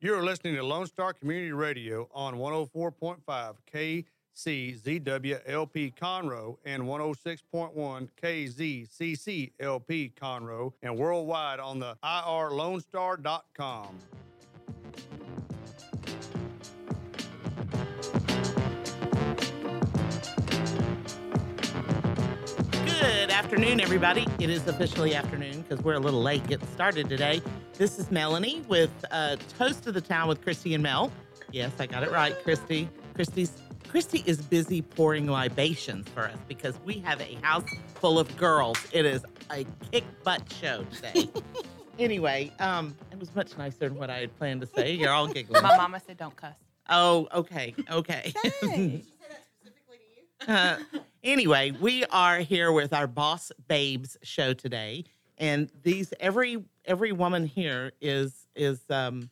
You're listening to Lone Star Community Radio on 104.5 KCZWLP Conroe and 106.1 KZCCLP Conroe and worldwide on the irlonestar.com. afternoon, everybody. It is officially afternoon because we're a little late getting started today. This is Melanie with uh, Toast of the Town with Christy and Mel. Yes, I got it right, Christy. Christy's Christy is busy pouring libations for us because we have a house full of girls. It is a kick butt show today. anyway, um, it was much nicer than what I had planned to say. You're all giggling. My mama said don't cuss. Oh, okay, okay. Hey. Uh, anyway, we are here with our Boss Babes show today, and these every every woman here is is um,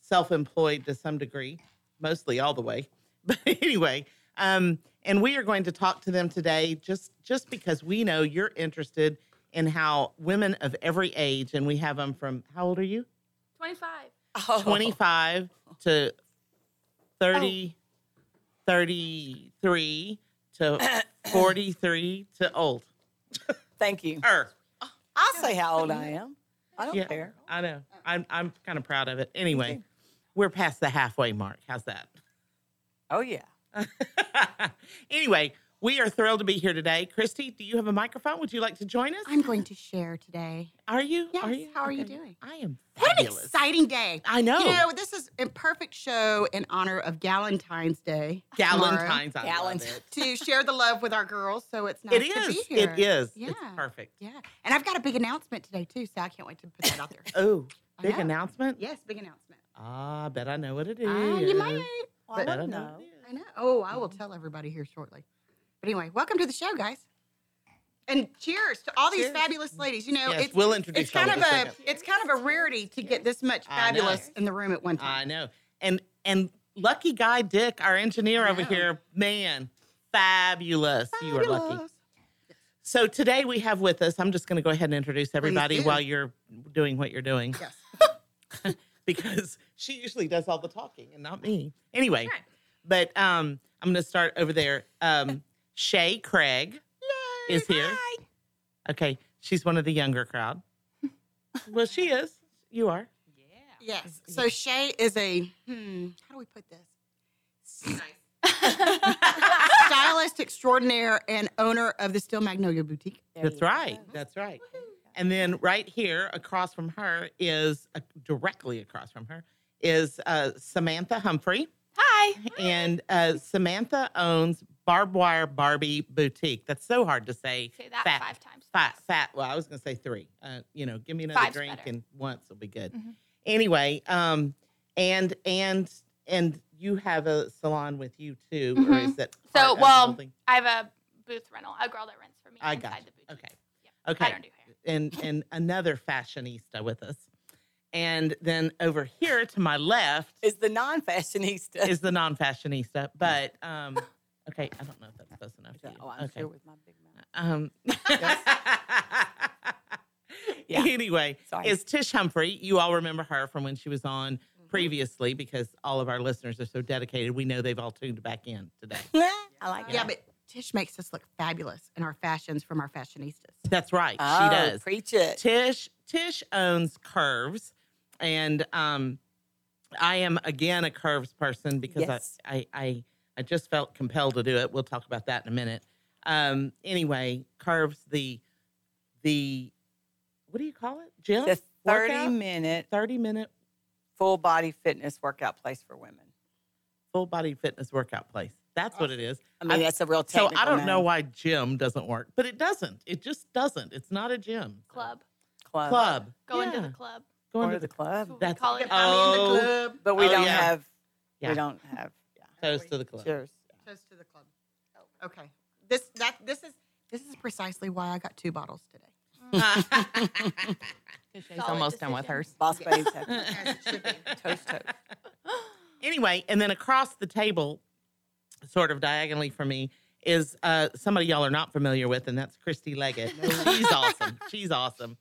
self-employed to some degree, mostly all the way. But anyway, um, and we are going to talk to them today just just because we know you're interested in how women of every age, and we have them from how old are you? 25. Oh. 25 to 30, 33 to 43 to old. Thank you. Er, I'll say how old I am. I don't yeah, care. I know. I'm, I'm kind of proud of it. Anyway, we're past the halfway mark. How's that? Oh yeah. anyway, we are thrilled to be here today. Christy, do you have a microphone? Would you like to join us? I'm going to share today. are you? Yes, Are you? how are you doing? I am Fabulous. What an exciting day. I know. You know, this is a perfect show in honor of Galentine's Day. tomorrow, Galentine's. I love it. To share the love with our girls. So it's nice It to be here. It is. Yeah. It's perfect. Yeah. And I've got a big announcement today, too. So I can't wait to put that out there. Oh, big announcement? yes, big announcement. Ah, I bet I know what it is. Ah, you might. Well, I I don't know know. what it is. I know. Oh, I will tell everybody here shortly. But anyway, welcome to the show, guys. And cheers to all these Cheers. fabulous ladies. You know, Yes, it's we'll introduce it's kind of a a it's kind of a rarity to get this much fabulous in the room at one time. I know. And and lucky guy Dick, our engineer over here, man, fabulous. You are lucky. So today we have with us, I'm just going to go ahead and introduce everybody while you're doing what you're doing Yes. because she usually does all the talking and not me. Anyway, Right. but um I'm going to start over there. Um Shay Craig is here. Okay, she's one of the younger crowd. well, she is. You are. Yeah. Yes. So Shay is a hmm, how do we put this? Stylist extraordinaire and owner of the Steel Magnolia Boutique. There That's right. go. That's right. And then right here across from her is uh, directly across from her is uh, Samantha Humphrey. Hi. And uh, Samantha owns Barbed Wire Barbie Boutique. That's so hard to say. Say that Fat. five times. Fat, fat. Well, I was going to say three. Uh, you know, give me another Five's drink better. and once will be good. Mhm. Anyway, um, and and and you have a salon with you too, or Mhm. is that So, part of the well. I have a booth rental, a girl that rents for me I inside got the you. boutique. Okay. Yeah. Okay. I don't do hair. and and another fashionista with us. And then over here to my left Is the non-fashionista. is the non-fashionista, but um okay, I don't know if that's close enough. To you. oh, I'm okay. sure with my big mouth. Um Yeah. Anyway, Sorry. is Tish Humphrey. You all remember her from when she was on Mm-hmm. previously because all of our listeners are so dedicated. We know they've all tuned back in today. I like it. Yeah, that. but Tish makes us look fabulous in our fashions from our fashionistas. That's right. Oh, she does. Preach it. Tish Tish owns Curves, and um, I am again a Curves person because Yes. I, I I I just felt compelled to do it. We'll talk about that in a minute. Um, anyway, Curves the the what do you call it? Gym The 30 Workout? minute thirty minute full body fitness workout place for women. full body fitness workout place. That's what it is. I mean, I- that's a real So I don't know why gym doesn't work, but it doesn't. It just doesn't. It's not a gym. Club. Club. Club. Going to the club. Going Or to the the club. We That's- call it. I'm in Oh. the club. But we Oh, don't yeah. have, Yeah. we don't have, yeah. Toast to the club. Cheers. Toast to the club. Okay. This that this is this is precisely why I got two bottles today. She's almost done with decision. hers. Boss babes have As it should be. toast toast. anyway, and then across the table, sort of diagonally from me, is uh, somebody y'all are not familiar with, and that's Christy Leggett. She's awesome. She's awesome.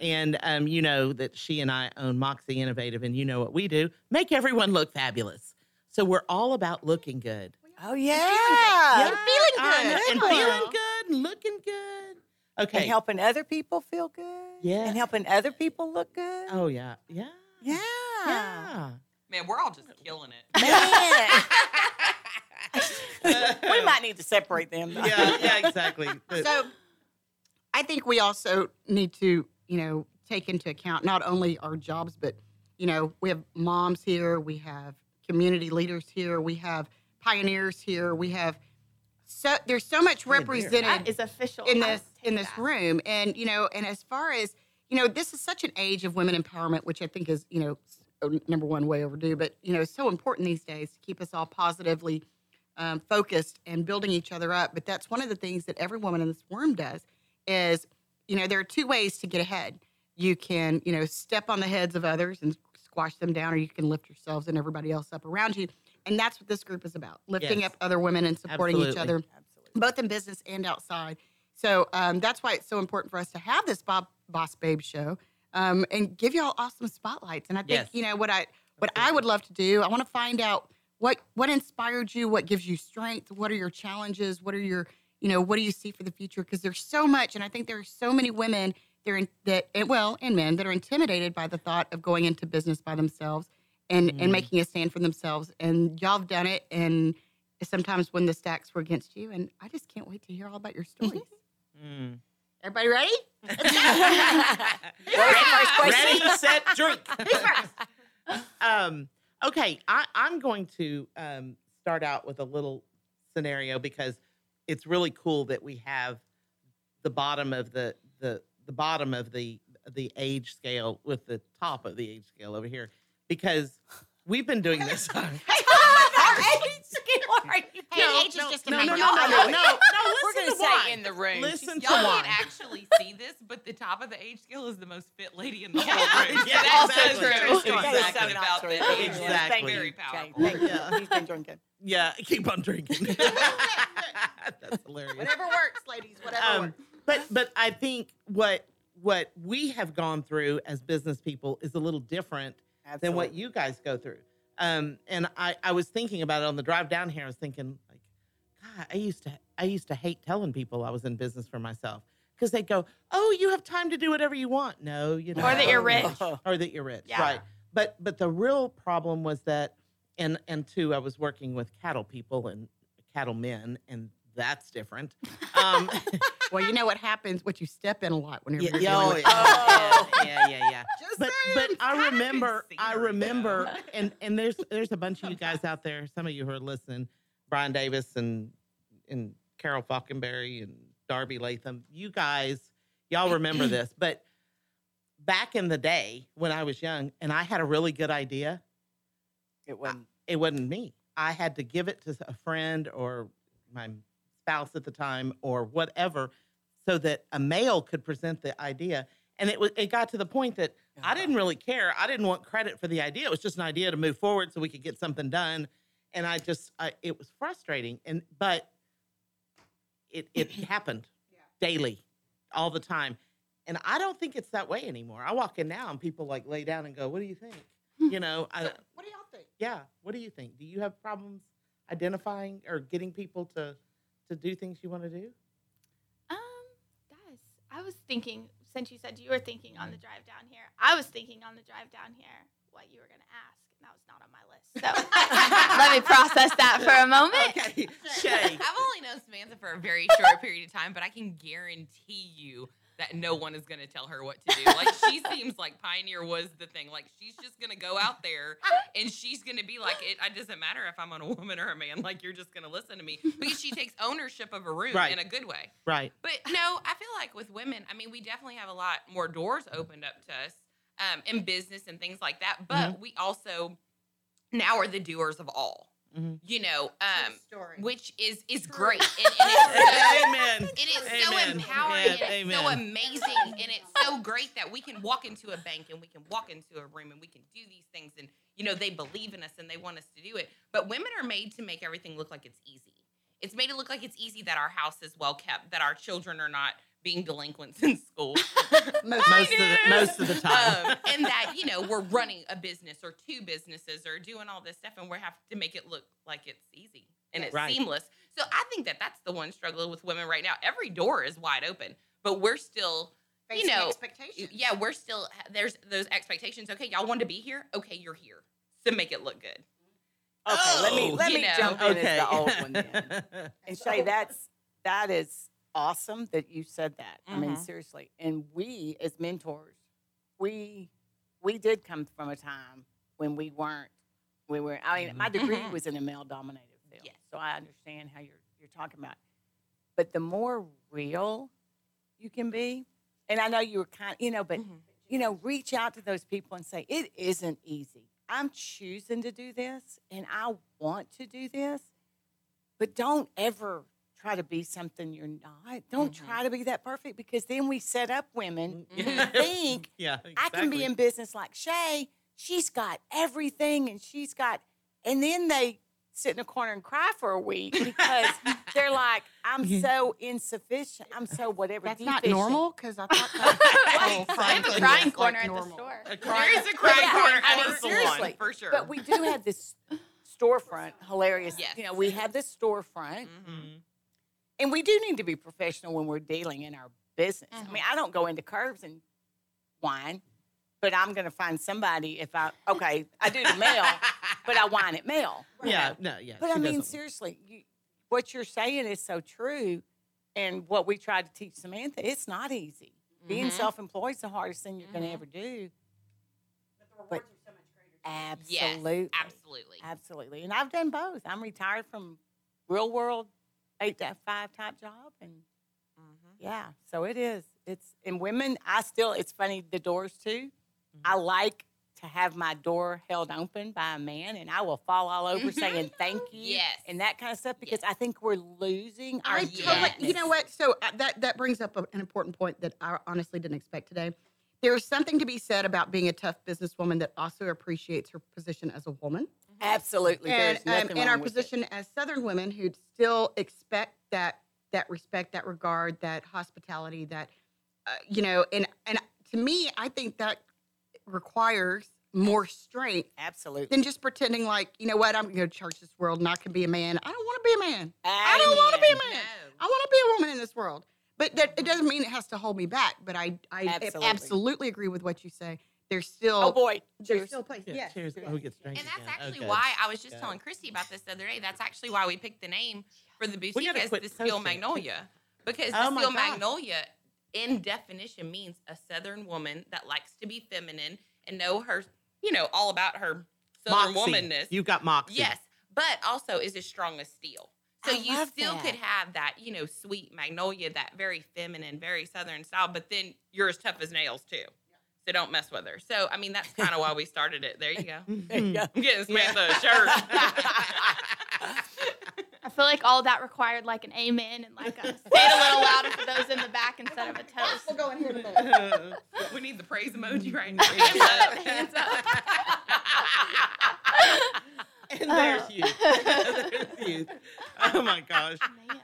And um, you know that she and I own Moxie Innovative, and you know what we do make everyone look fabulous. So we're all about looking good. Oh yeah. Yeah, feeling I know, good. and Good. feeling good and looking good. Okay. And helping other people feel good. Yeah. And helping other people look good. oh yeah, yeah, yeah. yeah. Man, we're all just killing it. Man. we might need to separate them. though. yeah, yeah, exactly. But- So I think we also need to, you know, take into account not only our jobs, but, you know, we have moms here, we have community leaders here, we have pioneers here, we have so there's so much represented That is official. in this in this that. room. And you know and as far as you know this is such an age of women empowerment which i think is you know number one way overdue. But you know it's so important these days to keep us all positively um, focused and building each other up. But that's one of the things that every woman in this room does is you know there are two ways to get ahead. You can you know step on the heads of others and squash them down or you can lift yourselves and everybody else up around you and that's what this group is about lifting Yes. up other women and supporting each Absolutely. other both in business and outside. So um, that's why it's so important for us to have this Bob Boss Babe show um, and give y'all awesome spotlights. And I think Yes. you know what I what I would love to do. I want to find out what what inspired you, what gives you strength, what are your challenges, what are your you know what do you see for the future? Because there's so much, and I think there are so many women there in, that and well and men that are intimidated by the thought of going into business by themselves and Mm. and making a stand for themselves. And y'all have done it and sometimes when the stacks were against you. And I just can't wait to hear all about your stories. Mm. Everybody ready? Ready, first question? Ready, set, drink. um, okay, I, I'm going to um, start out with a little scenario because it's really cool that we have the bottom of the the the bottom of the the age scale with the top of the age scale over here because we've been doing this. Hey, age is just a no, no, no, number. no, Y'all no, know no, it. no, We're gonna say why. in the room. Listen to Y'all why. can't actually see this, but the top of the age scale is the most fit lady in the whole room. Yeah, That's exactly. true. Exactly. That is Exactly. something about True. the age. Exactly. Thank you. Very powerful. Thank you. Yeah. He's been drinking. Yeah, keep on drinking. That's hilarious. Whatever works, ladies. Whatever um, works. But but I think what what we have gone through as business people is a little different than what you guys go through. Um, and I I was thinking about it on the drive down here. I was thinking like, God, I used to I used to hate telling people I was in business for myself because they go, Oh, you have time to do whatever you want. No, you don't. Or that you're rich. or that you're rich, Yeah. right? But but the real problem was that, and and two, I was working with cattle people and cattle men, and that's different. Um, Well, you know what happens? What you step in a lot whenever yeah, you're yeah, oh, dealing oh, with yeah, yeah, yeah, yeah. Just But saying. but I remember I scenery, remember and and there's there's a bunch of you guys out there. Some of you who are listening, Brian Davis and and Carol Falkenberry and Darby Latham. You guys, y'all remember this, but back in the day when I was young and I had a really good idea, It wasn't. it wasn't me. I had to give it to a friend or my spouse at the time or whatever so that a male could present the idea. And it was it got to the point that I didn't really care. I didn't want credit for the idea. It was just an idea to move forward so we could get something done. And I just I, it was frustrating. And but it it happened daily, all the time. And I don't think it's that way anymore. I walk in now and people like lay down and go, "What do you think?" Hmm. You know, I, What do y'all think? yeah. What do you think? Do you have problems identifying or getting people to to do things you want to do? Guys, I was thinking since you said you were thinking on the mm-hmm. drive down here, I was thinking on the drive down here what you were gonna ask, and that was not on my list. So let me process that for a moment. Okay, Shay. I've only known Samantha for a very short period of time, but I can guarantee you that no one is going to tell her what to do. Like she seems like Pioneer was the thing. Like she's just going to go out there and she's going to be like, it, it doesn't matter if I'm on a woman or a man. Like you're just going to listen to me because she takes ownership of a room Right. in a good way. Right. But no, I feel like with women, I mean, we definitely have a lot more doors opened up to us um, in business and things like that. But we also now are the doers of all. Mhm. You know, um, which is is True. great. And, and it's so, Amen. it is so empowering Yeah, and it's so amazing and it's so great that we can walk into a bank and we can walk into a room and we can do these things and you know they believe in us and they want us to do it. But women are made to make everything look like it's easy. It's made to look like it's easy that our house is well kept, that our children are not being delinquents in school. Most- most of the most of the time. um, and that you know we're running a business or two businesses or doing all this stuff and we have to make it look like it's easy and it's Right. seamless so i think that that's the one struggle with women right now every door is wide open but we're still Facing know, expectations. yeah we're still there's those expectations okay y'all want to be here okay you're here so make it look good Okay, let me Oh, let me know. jump in okay. as the old one then. and say that's that is awesome that you said that. I mean, Mhm. seriously. And we as mentors, we we did come from a time when we weren't we were I mean, my degree Mhm. was in a male dominated field. Yes. So I understand how you're you're talking about. But the more real you can be, and I know you were kind you know, but Mhm. you know, reach out to those people and say, it isn't easy. I'm choosing to do this and I want to do this, but don't ever try to be something you're not. Don't Mhm. try to be that perfect because then we set up women who Mhm. think yeah, I can be in business like Shay. She's got everything and she's got, and then they sit in a corner and cry for a week because they're like, I'm Yeah. so insufficient. I'm so whatever. That's not normal because I thought that Right. whole I have a crying corner like, at the normal. store. A there is a crying- crying Yeah, corner I mean, every seriously. salon, for sure But we do have this storefront, hilarious. Yes. You know, we have this storefront, Mhm. And we do need to be professional when we're dealing in our business. I Mhm. mean, I don't go into curves and whine, but I'm going to find somebody if I, okay, I do the mail, but I whine at mail. Yeah, no, yeah. But I mean, doesn't- seriously, you, what you're saying is so true. And what we tried to teach Samantha, it's not easy. Being Mhm. self employed is the hardest thing you're going to ever do. But yes Absolutely. absolutely Absolutely. And I've done both. I'm retired from real world eight to five type job. And Mhm. yeah, so it is. It's, and women, I still, it's funny, the doors too. I like to have my door held open by a man and I will fall all over saying thank you Yes. and that kind of stuff because I think we're losing our I totally, you know what? So uh, that that brings up an important point that I honestly didn't expect today. There is something to be said about being a tough businesswoman that also appreciates her position as a woman. Absolutely. and um, in our with it. position as Southern women who still expect that that respect, that regard, that hospitality, that uh, you know, and and to me, I think that requires more strength Absolutely. than just pretending like you know what I'm going to church this world and I can be a man. I don't want to be a man. I don't want to be a man. No. I want to be a woman in this world. But that it doesn't mean it has to hold me back. But I I Absolutely. absolutely, agree with what you say. There's oh, still Oh boy. there's Cheers. still a place. Yeah, yes, cheers. Oh, we get strength And that's again. actually Okay. why I was just Good. telling Christy about this the other day. That's actually why we picked the name for the boutique gotta as quit the Steel. Magnolia. Because Oh the Steel. Magnolia, in definition, means a Southern woman that likes to be feminine and know her, you know, all about her Southern Moxie. womanness. You've got moxie. Yes, but also is as strong as steel. So I you still that. could have that, you know, sweet magnolia, that very feminine, very southern style, but then you're as tough as nails too. So don't mess with her. So I mean, that's kind of why we started it. There you go. There you go. I'm getting Samantha a shirt. I feel like all that required like an amen and like a say it a little louder for those in the back instead of a toast. We'll go in here in we need the praise emoji right now. Hands up, hands up. and there's you. there's you. Oh my gosh. Man.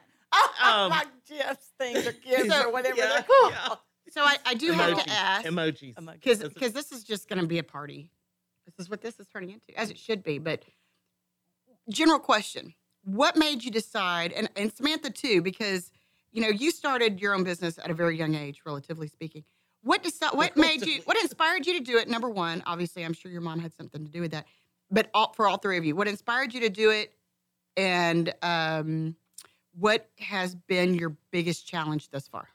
Um, like Jeff's things or gifts So- or whatever yeah, they're called. yeah. So I, I do have to ask Emojis. because because this is just going to be a party. This is what this is turning into, as it should be. But general question: What made you decide, and, and Samantha too, because you know you started your own business at a very young age, relatively speaking. What decide, What made you? What inspired you to do it? Number one, obviously, I'm sure your mom had something to do with that. But all, for all three of you, what inspired you to do it, and um, what has been your biggest challenge thus far?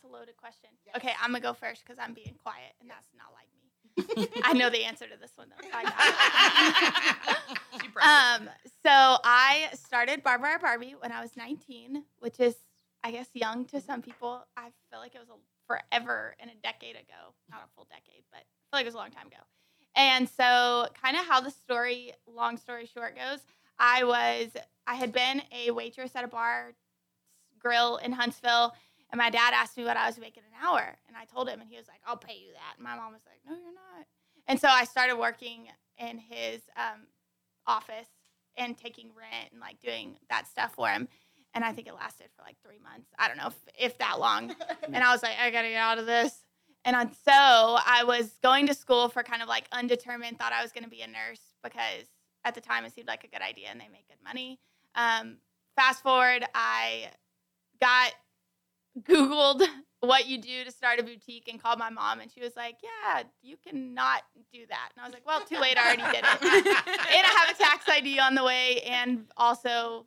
Whew. That's a loaded question. Okay, I'm gonna go first because I'm being quiet, and that's not like me. I know the answer to this one though. so I got it. She pressed um, so I started Barb Wire Barbie when I was 19, which is, I guess, young to some people. I feel like it was a, forever and a decade ago. Not a full decade, but I feel like it was a long time ago. And so, kind of how the story, long story short, goes. I was, I had been a waitress at a bar grill in Huntsville, and my dad asked me what I was making an hour, and I told him, and he was like, "I'll pay you that." And my mom was like, "No, you're not." And so I started working in his um, office and taking rent and like doing that stuff for him. and I think it lasted for like three months. I don't know if, if that long. and I was like, I gotta get out of this. And on, so I was going to school for kind of like undetermined. Thought I was gonna be a nurse because at the time it seemed like a good idea and they make good money. Um, fast forward, I got Googled what you do to start a boutique and called my mom, and she was like, Yeah, you cannot do that. And I was like, Well, too late, I already did it. and I have a tax ID on the way, and also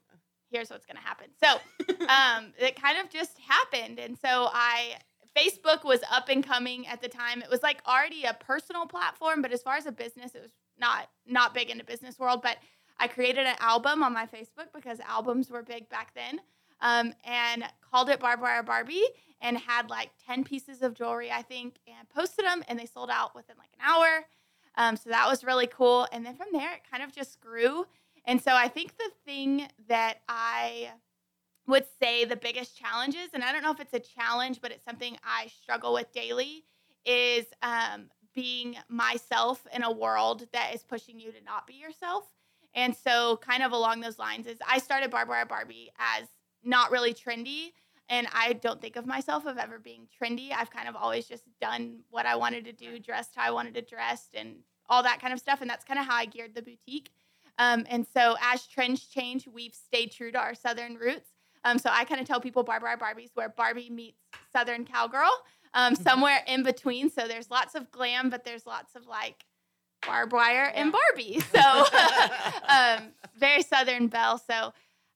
here's what's going to happen. So um, it kind of just happened. And so I, Facebook was up and coming at the time. It was like already a personal platform, but as far as a business, it was not not big in the business world. But I created an album on my Facebook because albums were big back then, um, and called it Barbed Wire Barbie, and had like ten pieces of jewelry, I think, and posted them, and they sold out within like an hour. Um, so that was really cool. And then from there, it kind of just grew. And so I think the thing that I would say the biggest challenges, and I don't know if it's a challenge, but it's something I struggle with daily, is um, being myself in a world that is pushing you to not be yourself. And so, kind of along those lines, is I started Barbed Wire Barbie as not really trendy. And I don't think of myself of ever being trendy. I've kind of always just done what I wanted to do, dressed how I wanted to dress, and all that kind of stuff. And that's kind of how I geared the boutique. Um, and so as trends change, we've stayed true to our Southern roots. Um, so I kind of tell people Barbed Wire Barbies where Barbie meets Southern Cowgirl, um, mm-hmm. somewhere in between. So there's lots of glam, but there's lots of like barbed wire and Barbie. So um, very Southern Belle. So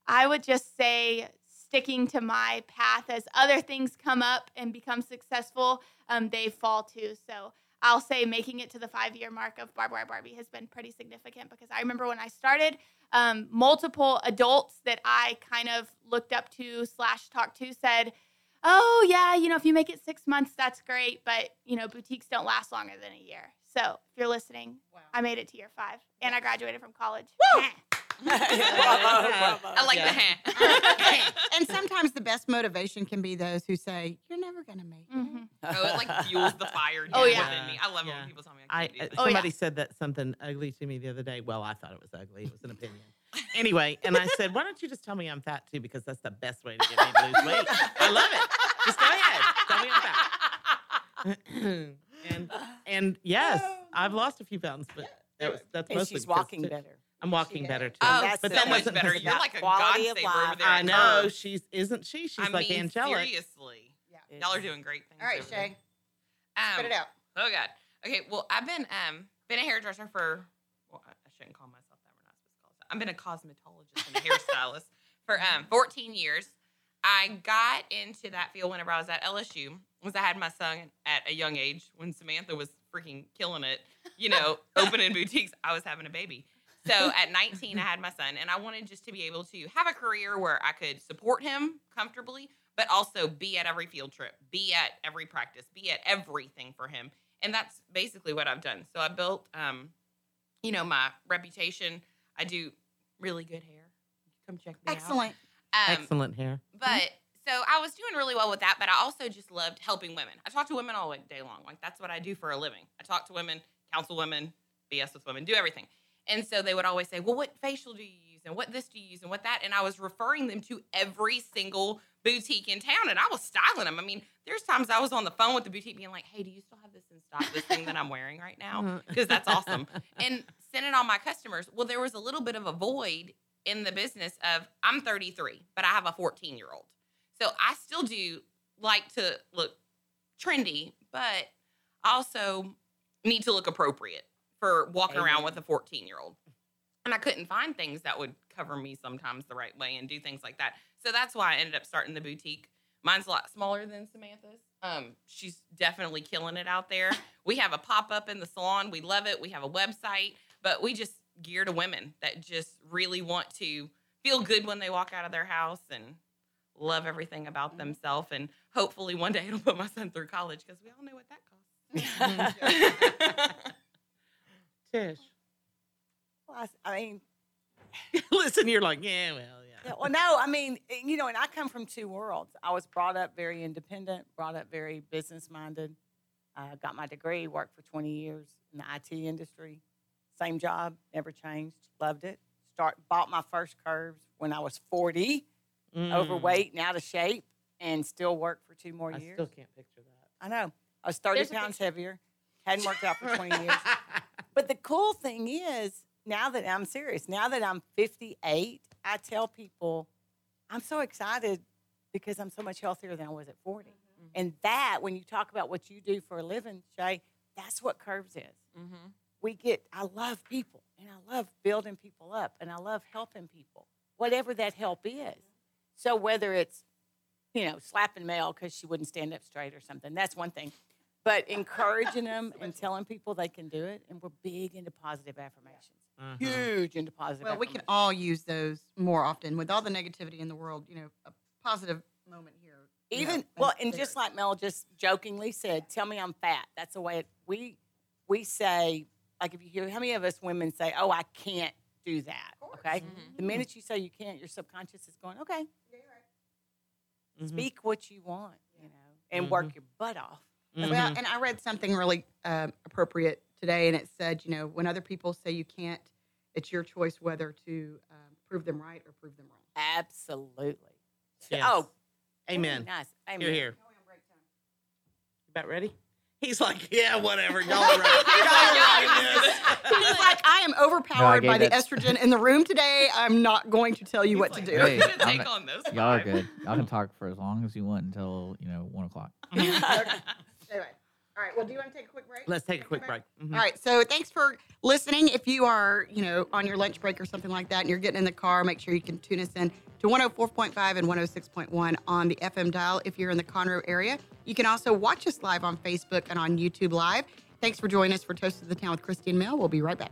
I would just say sticking to my path as other things come up and become successful, um, they fall too. So I'll say making it to the five year mark of Barbed Wire Barbie has been pretty significant because I remember when I started, um, multiple adults that I kind of looked up to slash talked to said, "Oh yeah, you know if you make it six months, that's great, but you know boutiques don't last longer than a year." So if you're listening, wow. I made it to year five and I graduated from college. Woo! I like the hand. and sometimes the best motivation can be those who say, "You're never gonna make it." Mm-hmm. oh, it like fuels the fire. Oh yeah, within me. I love yeah. it when people tell me I, I uh, Somebody oh, yeah. said that something ugly to me the other day. Well, I thought it was ugly. It was an opinion. anyway, and I said, "Why don't you just tell me I'm fat too? Because that's the best way to get me to lose weight." I love it. Just go ahead. Tell me I'm fat. and and yes, I've lost a few pounds, but that was, that's and mostly she's walking better. I'm walking better too. Oh, but so that much better. You're like a godsend over there. I know she's isn't she? She's I like mean, angelic. Seriously, yeah. y'all are doing great things. All right, Shay, um, spit it out. Oh God. Okay. Well, I've been um been a hairdresser for. Well, I shouldn't call myself that. We're not supposed to call it. I've been a cosmetologist and a hairstylist for um 14 years. I got into that field whenever I was at LSU. Was I had my son at a young age when Samantha was freaking killing it. You know, opening boutiques. I was having a baby. So at 19, I had my son, and I wanted just to be able to have a career where I could support him comfortably, but also be at every field trip, be at every practice, be at everything for him. And that's basically what I've done. So I built, um, you know, my reputation. I do really good hair. Come check me Excellent. out. Um, Excellent hair. But so I was doing really well with that, but I also just loved helping women. I talk to women all day long. Like that's what I do for a living. I talk to women, counsel women, BS with women, do everything. And so they would always say, Well, what facial do you use? And what this do you use? And what that? And I was referring them to every single boutique in town. And I was styling them. I mean, there's times I was on the phone with the boutique being like, Hey, do you still have this in stock? This thing that I'm wearing right now? Uh-huh. Because that's awesome. And sending all my customers. Well, there was a little bit of a void in the business of I'm 33, but I have a 14 year old. So I still do like to look trendy, but also need to look appropriate for walking Amen. around with a 14 year old. And I couldn't find things that would cover me sometimes the right way and do things like that. So that's why I ended up starting the boutique. Mine's a lot smaller than Samantha's. Um, she's definitely killing it out there. we have a pop up in the salon. We love it. We have a website, but we just gear to women that just really want to feel good when they walk out of their house and love everything about mm-hmm. themselves. And hopefully one day it'll put my son through college because we all know what that costs. Tish. Well, I, I mean, listen, you're like, yeah, well, yeah. yeah. Well, no, I mean, eh, you know, and I come from two worlds. I was brought up very independent, brought up very business minded. I got my degree, worked for 20 years in the IT industry. Same job, never changed, loved it. Start bought my first curves when I was 40. Mm. overweight and out of shape, and still work for two more I years. still can't picture that. I know. I was 30 There's pounds heavier, hadn't worked out for 20 years. But the cool thing is, now that I'm serious, now that I'm 58, I tell people I'm so excited because I'm so much healthier than I was at 40. Mm-hmm. And that, when you talk about what you do for a living, Shay, that's what Curves is. Mm-hmm. We get, I love people and I love building people up and I love helping people, whatever that help is. So whether it's, you know, slapping Mel because she wouldn't stand up straight or something, that's one thing. But encouraging them and telling people they can do it. And we're big into positive affirmations, Uh-huh. huge into positive Well, we can all use those more often with all the negativity in the world. You know, a positive moment here. you know, even well and a just like mel just jokingly said tell me i'm fat that's the way it, we we say like if you hear how many of us women say oh i can't do that okay Mhm. the minute you say you can't your subconscious is going okay Mhm. speak what you want you know and work your butt off Well, Mhm. and I read something really um, appropriate today, and it said, you know, when other people say you can't, it's your choice whether to um, prove them right or prove them wrong. absolutely Yes. oh Amen. nice Amen. You're here. You about ready? He's like, yeah, whatever. Y'all are right. Y'all are right. He's like, I am overpowered gave by the that- estrogen in the room today. I'm not going to tell you what to do. Hey, take on those. Y'all are good. Y'all can talk for as long as you want until you know one o'clock. Anyway, all right. Well, do you want to take a quick break? Let's take a quick break. Mhm. All right. So thanks for listening. If you are, you know, on your lunch break or something like that, and you're getting in the car, make sure you can tune us in to 104.5 and 106.1 on the FM dial if you're in the Conroe area. You can also watch us live on Facebook and on YouTube Live. Thanks for joining us for Toast of the Town with Christy and Mel. We'll be right back.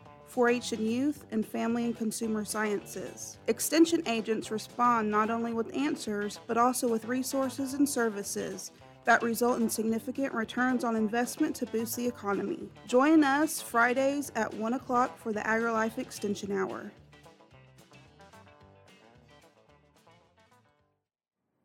4 H and youth, and family and consumer sciences. Extension agents respond not only with answers, but also with resources and services that result in significant returns on investment to boost the economy. Join us Fridays at 1 o'clock for the AgriLife Extension Hour.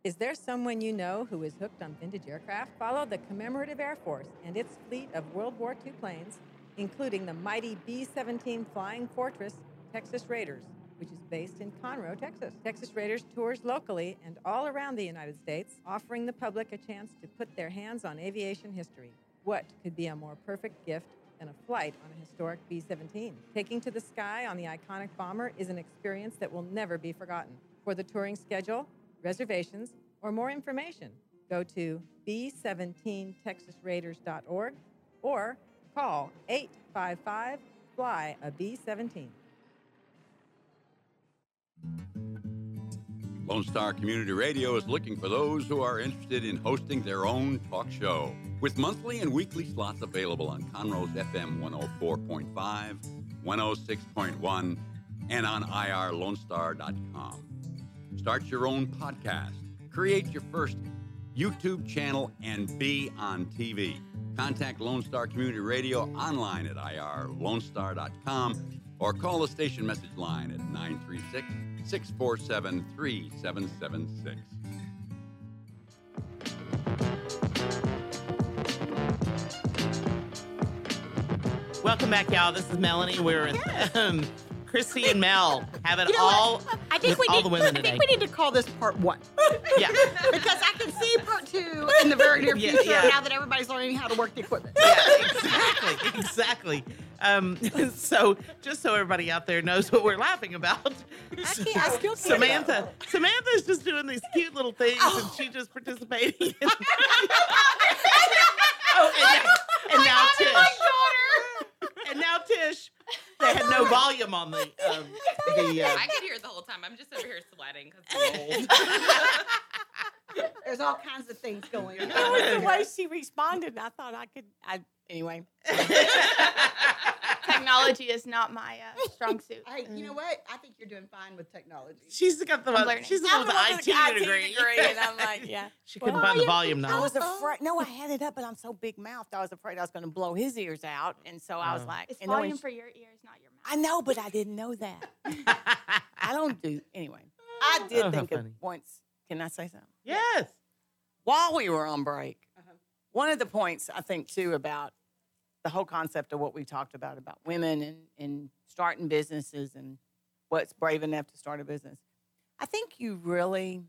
Is there someone you know who is hooked on vintage aircraft? Follow the Commemorative Air Force and its fleet of World War II planes, including the mighty B 17 Flying Fortress Texas Raiders, which is based in Conroe, Texas. Texas Raiders tours locally and all around the United States, offering the public a chance to put their hands on aviation history. What could be a more perfect gift than a flight on a historic B 17? Taking to the sky on the iconic bomber is an experience that will never be forgotten. For the touring schedule, reservations, or more information, go to b17texasraiders.org or call 855 Fly a B 17. Lone Star Community Radio is looking for those who are interested in hosting their own talk show. With monthly and weekly slots available on Conroe's FM 104.5, 106.1, and on irlonestar.com. Start your own podcast, create your first YouTube channel, and be on TV. Contact Lone Star Community Radio online at irlonestar.com or call the station message line at 936 647 3776. Welcome back, y'all. This is Melanie. We're with um, Christy and Mel having You know what? all I think we all need, the women I today. think we need to call this part one yeah, because I can see part two in the very near future yeah. now that everybody's learning how to work the equipment. yeah, exactly, exactly. Um, so, just so everybody out there knows what we're laughing about, I can't, I still can't. Samantha, Samantha's just doing these cute little things, and she just participating. In oh, and now, and now Tish, and now Tish, they had no volume on the um, the. Uh, I could hear it the whole time. I'm just over here sweating because I'm old. there's all kinds of things going on. That was the way she responded. and I thought I could. I anyway. Technology is not my uh, strong suit. Hey, you know what? I think you're doing fine with technology. She's got the I'm one. She's the I'm one with the one the with IT, degree. and I'm like, yeah. she couldn't Well, find the yeah, volume I was afraid. No, I had it up, but I'm so big mouthed. I was afraid I was going to blow his ears out, and so I was Oh. like, It's and volume she- for your ears, not your mouth. I know, but I didn't know that. I don't do anyway. I did Oh, think of funny. once. Can I say something? yes. While we were on break, one of the points I think too about the whole concept of what we talked about about women and, and starting businesses and what's brave enough to start a business. I think you really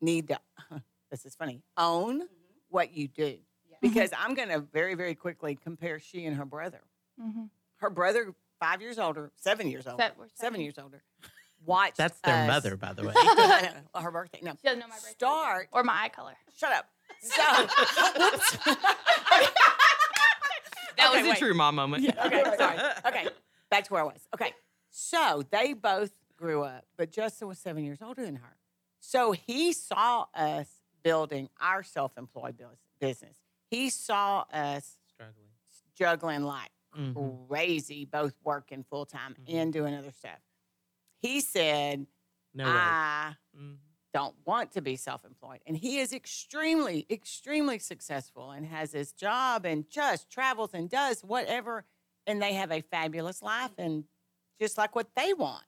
need to. This is funny. Own what you do because I'm going to very very quickly compare she and her brother. Mhm. Her brother, five years older, seven years older, seven seven. years older. Watched That's their us- mother, by the way. her birthday. No, She doesn't know my birthday. start. Or my eye color. Shut up. So, whoops. That Okay, was a true mom moment. Yeah, okay, sorry. Okay, back to where I was. Okay, so they both grew up, but Justin was seven years older than her. So he saw us building our self-employed business. He saw us Struggling. juggling like Mhm. crazy, both working full time Mhm. and doing other stuff. He said, No way. "I Mhm. Don't want to be self-employed and he is extremely extremely successful and has his job and just travels and does whatever and they have a fabulous life and just like what they want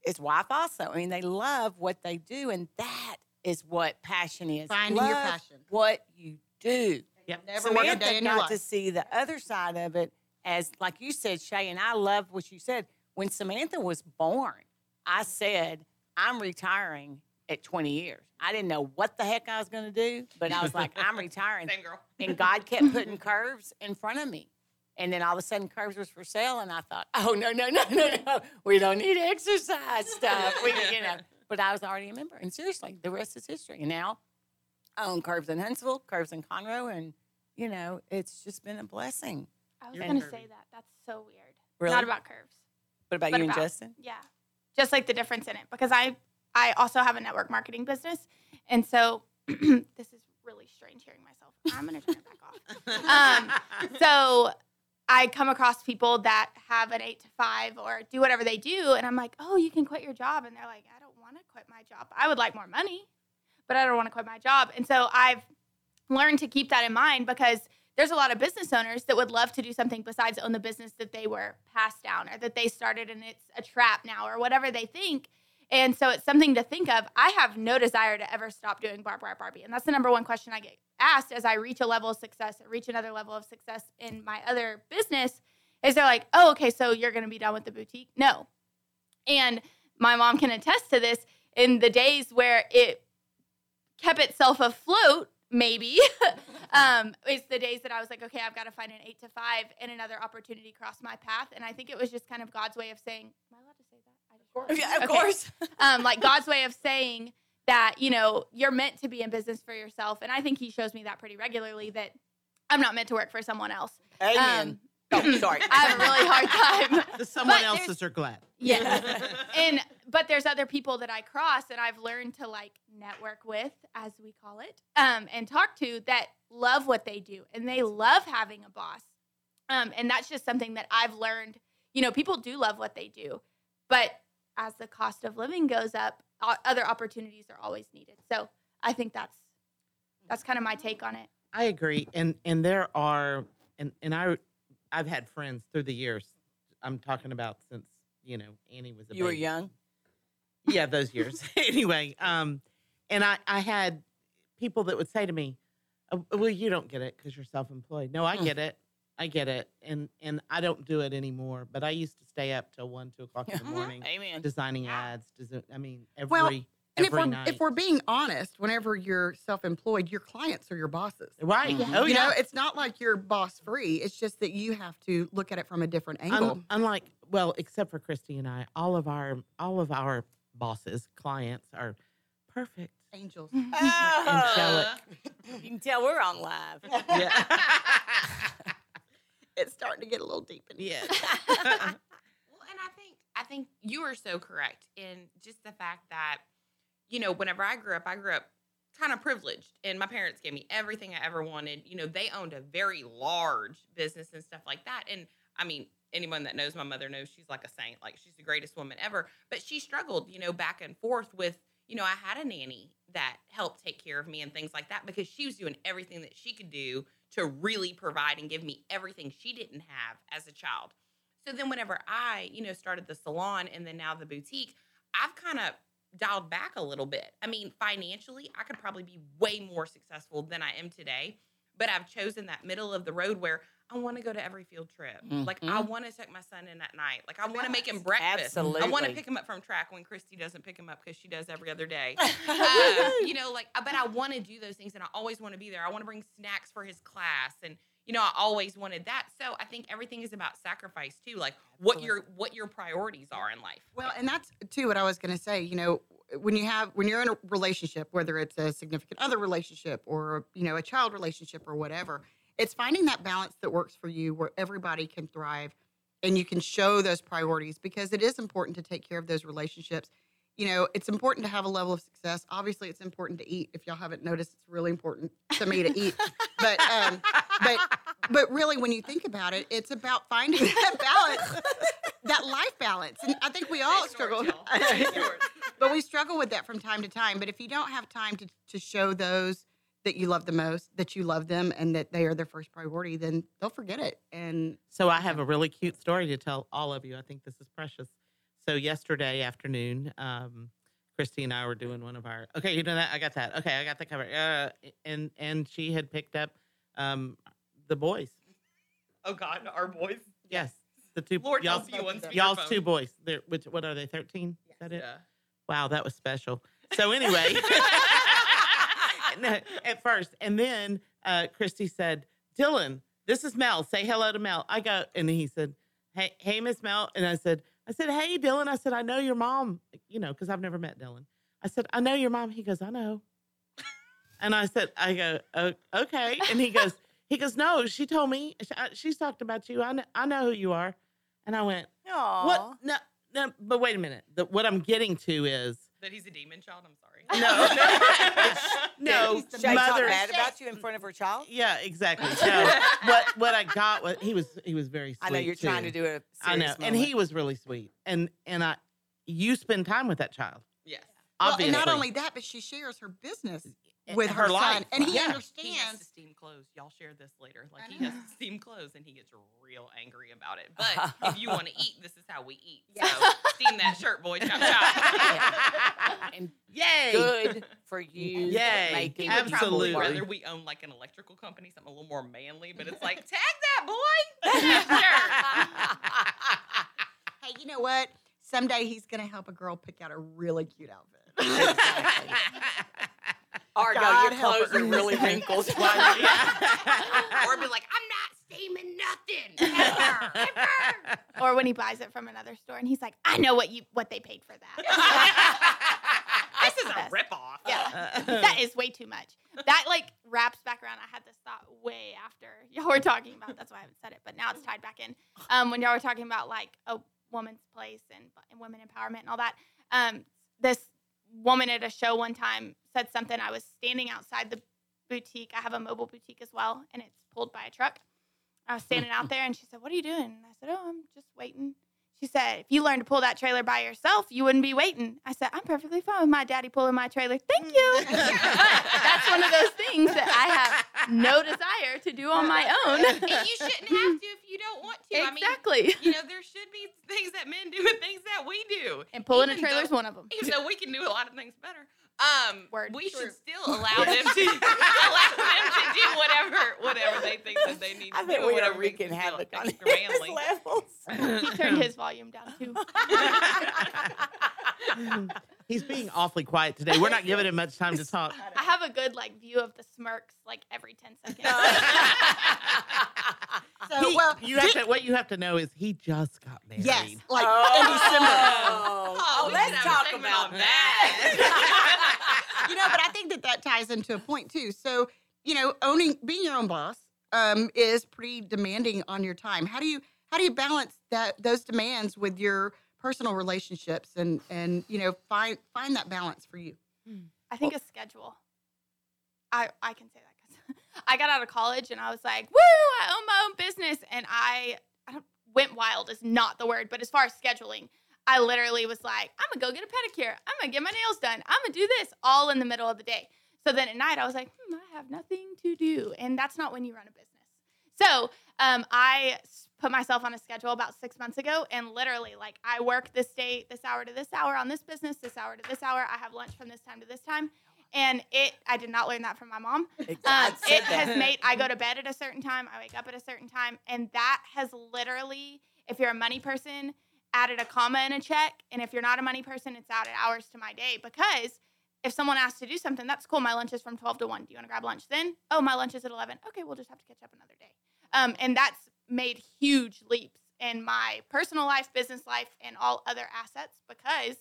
his wife also i mean they love what they do and that is what passion is Finding your passion. what you do Yep. Never work a Samantha day in your got life. to see the other side of it as, like you said, Shay, and I love what you said. When Samantha was born, I said, I'm retiring at 20 years. I didn't know what the heck I was going to do, but I was like, I'm retiring. Same girl. And God kept putting curves in front of me. And then all of a sudden, curves was for sale, and I thought, oh no, no, no, no, no, we don't need exercise stuff. We, you know, but I was already a member, and seriously, the rest is history. And now I own curves in Huntsville, curves in Conroe, and you know, it's just been a blessing. I was going to say that. That's so weird. Really? Not about curves. What about but you and Justin? Yeah. Just like the difference in it. Because I I also have a network marketing business. And so this is really strange hearing myself. I'm gonna turn it back off. Um, so I come across people that have an eight to five or do whatever they do, and I'm like, oh, you can quit your job, and they're like, I don't want to quit my job. I would like more money, but I don't want to quit my job. And so I've learned to keep that in mind because there's a lot of business owners that would love to do something besides own the business that they were passed down or that they started and it's a trap now or whatever they think. And so it's something to think of. I have no desire to ever stop doing Barb Wire Barbie. And that's the number one question I get asked as I reach a level of success or reach another level of success in my other business is they're like, oh, okay, so you're going to be done with the boutique? No. And my mom can attest to this in the days where it kept itself afloat, maybe. um, it's the days that I was like, okay, I've got to find an eight to five and another opportunity crossed my path. And I think it was just kind of God's way of saying, Am I allowed to say that? I just realized. Yeah, of Okay. course. um, like God's way of saying that, you know, you're meant to be in business for yourself. And I think He shows me that pretty regularly that I'm not meant to work for someone else. Amen. Um, oh, sorry. I have a really hard time. The someone But else's there's- are glad. Yeah. and but there's other people that I cross and I've learned to like network with, as we call it, um, and talk to that love what they do and they love having a boss. Um, and that's just something that I've learned. You know, people do love what they do, but as the cost of living goes up, other opportunities are always needed. So I think that's that's kind of my take on it. I agree, and and there are, and and I, I've had friends through the years. I'm talking about since you know Annie was a You were young. yeah, those years. anyway, um, and I I had people that would say to me, "Oh, "Well, you don't get it because you're self-employed." No, I Mm. get it. I get it, and and I don't do it anymore. But I used to stay up till one, two o'clock in the morning Amen. designing ads. Desi- I mean, every Well, And if every we're, night. if we're being honest, whenever you're self-employed, your clients are your bosses. right. Mhm. Oh you yeah. know, it's not like you're boss free. It's just that you have to look at it from a different angle. Un- unlike well, except for Christy and I, all of our all of our bosses, clients are perfect. Angels. Angelic. You can tell we're on live. Yeah. it's starting to get a little deep in here. yeah. Well, and I think I think you are so correct in just the fact that, you know, whenever I grew up, I grew up kind of privileged and my parents gave me everything I ever wanted. You know, they owned a very large business and stuff like that. And I mean, anyone that knows my mother knows she's like a saint. Like she's the greatest woman ever. But she struggled, you know, back and forth with, you know, I had a nanny that helped take care of me and things like that because she was doing everything that she could do to really provide and give me everything she didn't have as a child. So then whenever I, you know, started the salon and then now the boutique, I've kind of dialed back a little bit. I mean, financially, I could probably be way more successful than I am today, but I've chosen that middle of the road where I want to go to every field trip. Like I want to take my son in at night. Like I want to make him breakfast. I want to pick him up from track when Christy doesn't pick him up because she does every other day. Um, you know, like, but I want to do those things and I always want to be there. I want to bring snacks for his class and you know, I always wanted that. So I think everything is about sacrifice too, like what your what your priorities are in life. Well, and that's too what I was going to say. You know, when you have when you're in a relationship, whether it's a significant other relationship or you know a child relationship or whatever, it's finding that balance that works for you, where everybody can thrive, and you can show those priorities because it is important to take care of those relationships. You know, it's important to have a level of success. Obviously, it's important to eat. If y'all haven't noticed, it's really important to me to eat. But um, but but really, when you think about it, it's about finding that balance, that life balance. And I think we all struggle. but we struggle with that from time to time. But if you don't have time to, to show those that you love the most, that you love them, and that they are their first priority, then they'll forget it. And So I have a really cute story to tell all of you. I think this is precious. So yesterday afternoon, um, Christy and I were doing one of our. Okay, you know that I got that. Okay, I got the cover. Uh, and and she had picked up um, the boys. Oh God, our boys. Yes, the two. Lord y'all, help you on y'all's speakerphone. two boys. They're which? What are they? Thirteen? Is that it? Yeah. Wow, that was special. So anyway, no, at first, and then uh, Christy said, "Dylan, this is Mel. Say hello to Mel." I go, and he said, "Hey, hey, Miss Mel," and I said, "I said, hey, Dylan." I said, "I know your mom, you know, because I've never met Dylan." I said, "I know your mom." He goes, "I know," and I said, "I go, "O- okay," and he goes, "He goes, no, she told me she, I- she's talked about you. I know, I know who you are," and I went, Aw. "What? No, no, but wait a minute. The, what I'm getting to is." That he's a demon child. I'm sorry. No, no, Should I talk mother. bad about you in front of her child? Yeah, exactly. No, what what I got was he was he was very sweet. I know you're trying to too. do a I know, serious and he was really sweet. And and I, you spend time with that child. Yes. well, Obviously, and not only that, but she shares her business And with her her, son, life. and he Yeah. He has understands. to steam clothes. Y'all share this later. Like he has to steam clothes and he gets real angry about it. But if you want to eat, this is how we eat. So steam that shirt, boy. Chop chop. and yay, good for you. Yay. Making He Absolutely. rather we own like an electrical company, something a little more manly. But it's like tag that boy. that. Hey, you know what? Someday he's going to help a girl pick out a really cute outfit. Argo, God your clothes are really wrinkled. or be like, I'm not steaming nothing. Ever, ever. Or when he buys it from another store and he's like, I know what you what they paid for that. this is a best. ripoff. Yeah. that is way too much. That like wraps back around. I had this thought way after y'all were talking about. That's why I haven't said it, but now it's tied back in. Um, when y'all were talking about like a woman's place and, and women empowerment and all that. Um, this woman at a show one time said something. I was standing outside the boutique. I have a mobile boutique as well, and it's pulled by a truck. I was standing out there, and she said, "What are you doing?" And I said, "Oh, I'm just waiting." She said, "If you learned to pull that trailer by yourself, you wouldn't be waiting." I said, "I'm perfectly fine with my daddy pulling my trailer. Thank you." Mm. That's one of those things that I have no desire to do on my own. and you shouldn't have to if you don't want to. I mean, exactly. you know, there should be things that men do and things that we do. And pulling a Even trailer is one of them. Even though we can do a lot of things better. Um, Word. we True. should still allow them to allow them to do whatever whatever they think that they need to I do. think or we are whatever makes wreaking them feel havoc on his levels. He turned his volume down too. He's being awfully quiet today. We're not giving him much time to talk. I have a good like view of the smirks like every ten seconds. So, He- well, you have to, what you have to know is he just got married. yes, like in Oh, Oh, we let's should have a talk segment about on that. You know, but I think that that ties into a point too. So, you know, owning, being your own boss, um, is pretty demanding on your time. How do you how do you balance that those demands with your personal relationships and and you know find find that balance for you? I think a schedule. I I can say that because I got out of college and I was like, woo, I own my own business, and I, I don't, went wild is not the word, but as far as scheduling, I literally was like, I'm gonna go get a pedicure, I'm gonna get my nails done, I'm gonna do this all in the middle of the day. So then at night I was like, hmm, I have nothing to do, and that's not when you run a business. So um, I put myself on a schedule about six months ago, and literally, like, I work this day, this hour to this hour on this business, this hour to this hour. I have lunch from this time to this time, and it. I did not learn that from my mom. Um, it has made. I go to bed at a certain time. I wake up at a certain time, and that has literally, if you're a money person, added a comma in a check, and if you're not a money person, it's added hours to my day because if someone asks to do something, that's cool. My lunch is from 12 to 1. Do you want to grab lunch then? Oh, my lunch is at 11. Okay, we'll just have to catch up another day. Um, and that's made huge leaps in my personal life, business life, and all other assets because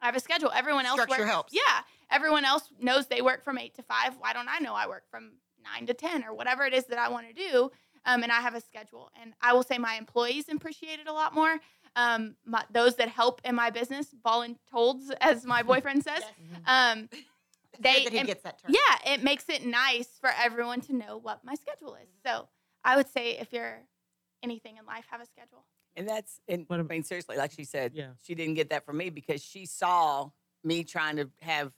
I have a schedule. Everyone else Structure works. helps. Yeah, everyone else knows they work from 8 to 5. Why don't I know I work from 9 to 10 or whatever it is that I want to do? Um, and I have a schedule. And I will say my employees appreciate it a lot more. Um, my, those that help in my business, voluntold, as my boyfriend says, um, they that he and- gets that term. yeah, it makes it nice for everyone to know what my schedule is. So I would say if you're anything in life, have a schedule. And that's, and What I am- mean, seriously, like she said, Yeah. she didn't get that from me because she saw me trying to have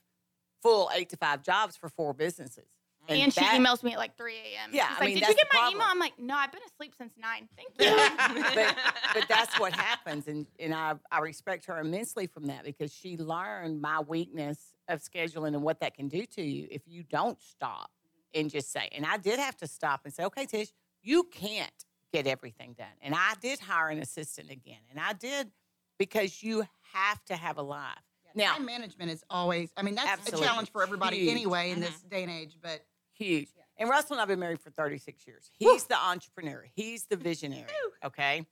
full eight to five jobs for four businesses. And, she that- emails me at like 3 a.m. Yeah, She's I like, mean, did that's you get my problem. email? I'm like, no, I've been asleep since 9. Thank you. but, but that's what happens. And, and I, I respect her immensely from that because she learned my weakness of scheduling and what that can do to you if you don't stop and just say, and I did have to stop and say, okay, Tish, you can't get everything done. And I did hire an assistant again. And I did because you have to have a life. Now, time management is always. I mean, that's Absolutely. a challenge for everybody Huge. anyway in uh-huh. this day and age. But huge. And Russell and I've been married for 36 years. He's the entrepreneur. He's the visionary. Okay.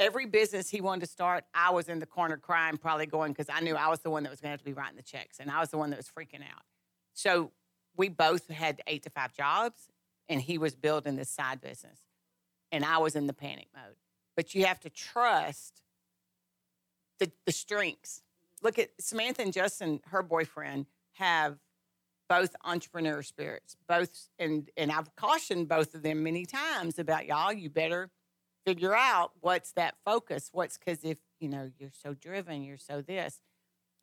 Every business he wanted to start, I was in the corner crying, probably going because I knew I was the one that was going to have to be writing the checks, and I was the one that was freaking out. So we both had eight to five jobs, and he was building this side business, and I was in the panic mode. But you have to trust the the strengths. Look at Samantha and Justin, her boyfriend, have both entrepreneur spirits both and and i've cautioned both of them many times about y'all you better figure out what's that focus what's because if you know you're so driven you're so this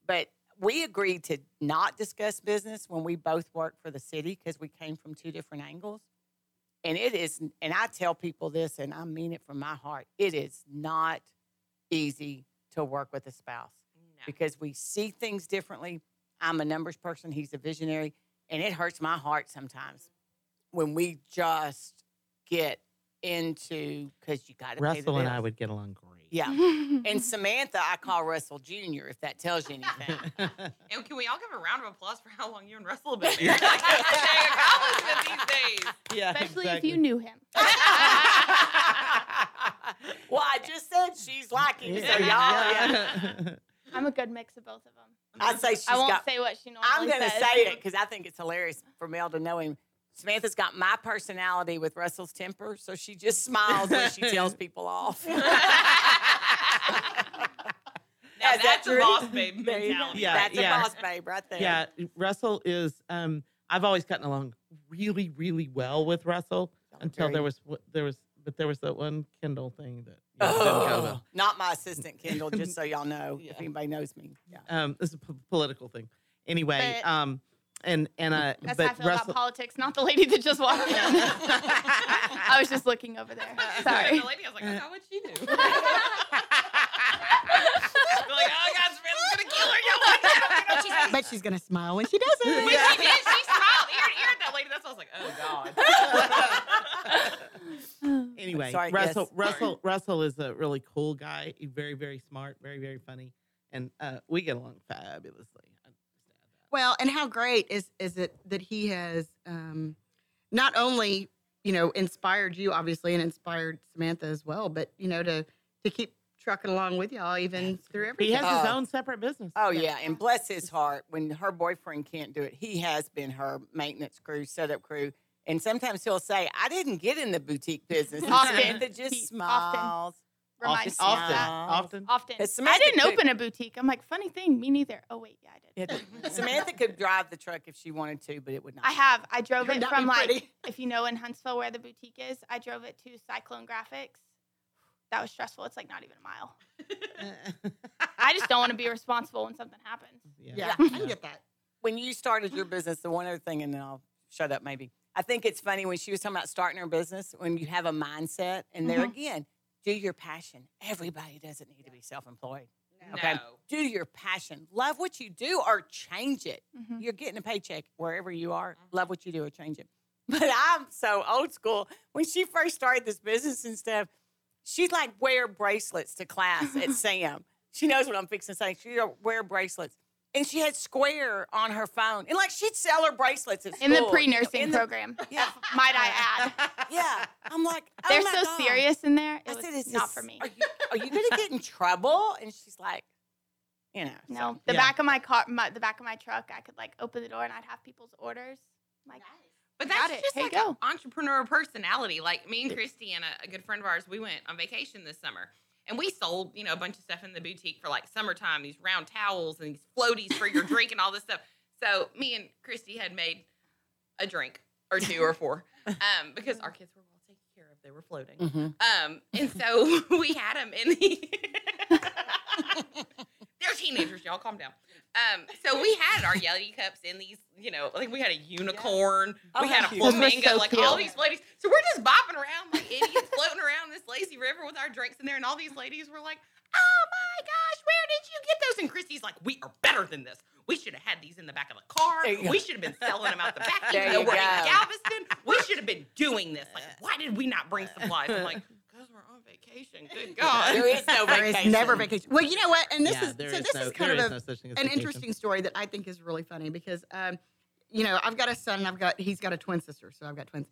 but we agreed to not discuss business when we both worked for the city because we came from two different angles and it is and i tell people this and i mean it from my heart it is not easy to work with a spouse because we see things differently. I'm a numbers person, he's a visionary, and it hurts my heart sometimes when we just get into because you got to pay the Russell and I would get along great. Yeah, and Samantha, I call Russell Junior. If that tells you anything. And can we all give a round of applause for how long you and Russell have been married? Like, that's a dang accomplishment these days. yeah, Especially exactly. if you knew him. well, I just said she's like him, so y'all. Yeah. I'm a good mix of both of them. I'd say she's I won't got. say what she normally I'm going to says. say it because I think it's hilarious for Mel to know him. Samantha's got my personality with Russell's temper, so she just smiles when she tells people off. Now Is that that's a boss babe There you go. mentality. Yeah, That's yeah. a boss babe right there. yeah, Russell is. Um, I've always gotten along really, really well with Russell until there was there was, but there was that one Kindle thing that you know, didn't go well. Oh, not my assistant, Kendall, just so y'all know, Yeah. if anybody knows me. Yeah. Um, this is a p- political thing. Anyway, But- um, and and uh, That's but how I feel Russell, about politics, not the lady that just walked in. I was just looking over there. Sorry. The lady, I was like, oh, what'd she do? Like, oh, God, Samantha's going to kill her. Y'all watch out. You know, she's- but she's gonna smile when she does it. When she did, she smiled ear to ear at that lady. That's why I was like, oh, God. anyway, Sorry, yes. Russell Russell Russell is a really cool guy. He's very very smart, very very funny, and uh, we get along fabulously. I just add that. Well, and how great is is it that he has um, not only you know inspired you obviously and inspired Samantha as well, but you know to to keep trucking along with y'all even through everything. He has his Oh. own separate business. Oh, yeah. And bless his heart, when her boyfriend can't do it, he has been her maintenance crew, setup crew. And sometimes he'll say, I didn't get in the boutique business. And Often. Samantha just He- often. smiles. reminds often, me often, of that. often. Often. 'Cause I didn't could- open a boutique. I'm like, funny thing, me neither. Oh wait, yeah, I did. Yeah, Samantha could drive the truck if she wanted to, but it would not. I have. I drove Would it from like, pretty. if you know in Huntsville where the boutique is, I drove it to Cyclone Graphics. That was stressful. It's like not even a mile. I just don't want to be responsible when something happens. Yeah, I get that. When you started your business, the one other thing, and then I'll shut up maybe. I think it's funny when she was talking about starting her business, when you have a mindset, and there Mhm. again, do your passion. Everybody doesn't need to be self employed. Okay. No. Do your passion. Love what you do or change it. Mhm. You're getting a paycheck wherever you are. Love what you do or change it. But I'm so old school. When she first started this business and stuff, she'd like wear bracelets to class at Sam. She knows what I'm fixing to say. She'd wear bracelets. And she had Square on her phone. And like she'd sell her bracelets at In the school, you know, pre-nursing the- program, Yeah. might I add. Yeah. I'm like, oh They're my so God. serious in there. It I was said, is not this- for me. Are you, are you going to get in trouble? And she's like, you know. so- No, the Yeah. back of my car, my, the back of my truck, I could like open the door and I'd have people's orders. Like, But that's it. just Here like an entrepreneur personality. Like me and Christy and a, a good friend of ours, we went on vacation this summer. And we sold, you know, a bunch of stuff in the boutique for like summertime, these round towels and these floaties for your drink and all this stuff. So me and Christy had made a drink or two or four um, because our kids were well taken care of. They were floating. Mhm. Um, and so we had them in the. They're teenagers, y'all. Calm down. Um, so we had our Yeti cups in these, you know, like we had a unicorn, Oh, we had a cute. Those were flamingo, so like all these ladies. So we're just bopping around like idiots, floating around this lazy river with our drinks in there, and all these ladies were like, "Oh my gosh, where did you get those?" And Christy's like, "We are better than this. We should have had these in the back of the car. There you go. We should have been selling them out the back. Even though we're in. Galveston, we should have been doing this. Like, why did we not bring supplies?" I'm like, "Cause we're on vacation. Good God." There is no There vacation. is never vacation. Well, you know what? And this Yeah, is so is this no- is kind of is a, no such thing as an vacation. interesting story that I think is really funny because um, you know, I've got a son and I've got he's got a twin sister, so I've got twins.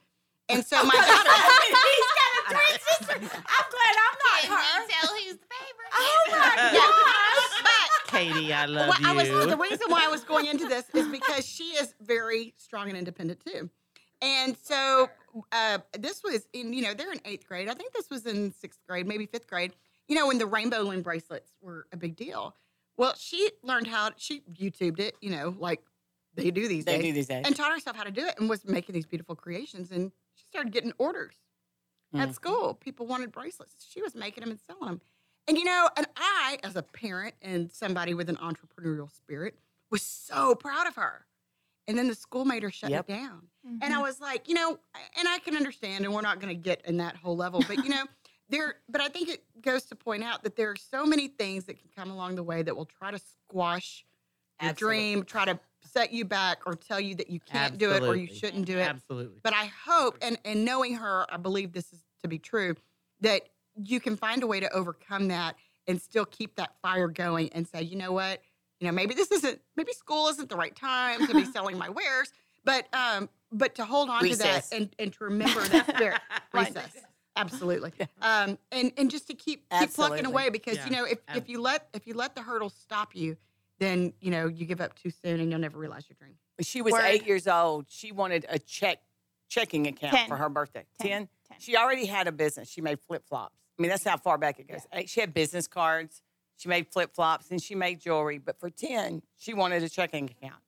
And so my daughter He's got a twin sister. I'm glad I'm not her. tell who's the favorite? Oh my gosh. But Katie, I love well, you. I was, the reason why I was going into this is because she is very strong and independent too. And so uh, this was in, you know, they're in eighth grade. I think this was in sixth grade, maybe fifth grade, you know, when the rainbow loom bracelets were a big deal. Well, she learned how, she YouTubed it, you know, like they do these They days. do these days. And taught herself how to do it and was making these beautiful creations. And she started getting orders Mhm. at school. People wanted bracelets. She was making them and selling them. And you know, and I, as a parent and somebody with an entrepreneurial spirit, was so proud of her. And then the school made her shut Yep. it down. And Mm-hmm. I was like, you know, and I can understand, and we're not going to get in that whole level, but you know, there, but I think it goes to point out that there are so many things that can come along the way that will try to squash your Absolutely. dream, try to set you back or tell you that you can't do it or you shouldn't do it. Absolutely. But I hope, and, and knowing her, I believe this is to be true, that you can find a way to overcome that and still keep that fire going and say, you know what, you know, maybe this isn't, maybe school isn't the right time to be selling my wares, but um, but to hold on Recess. to that and, and to remember that spirit, recess, absolutely, um, and and just to keep keep plucking away because Yeah. you know if, if you let if you let the hurdles stop you, then you know you give up too soon and you'll never realize your dream. When she was Word. eight years old, she wanted a check checking account Ten. for her birthday. Ten. Ten? Ten. She already had a business. She made flip flops. I mean, that's how far back it goes. Eight- She had business cards. She made flip flops and she made jewelry. But for ten, she wanted a checking account.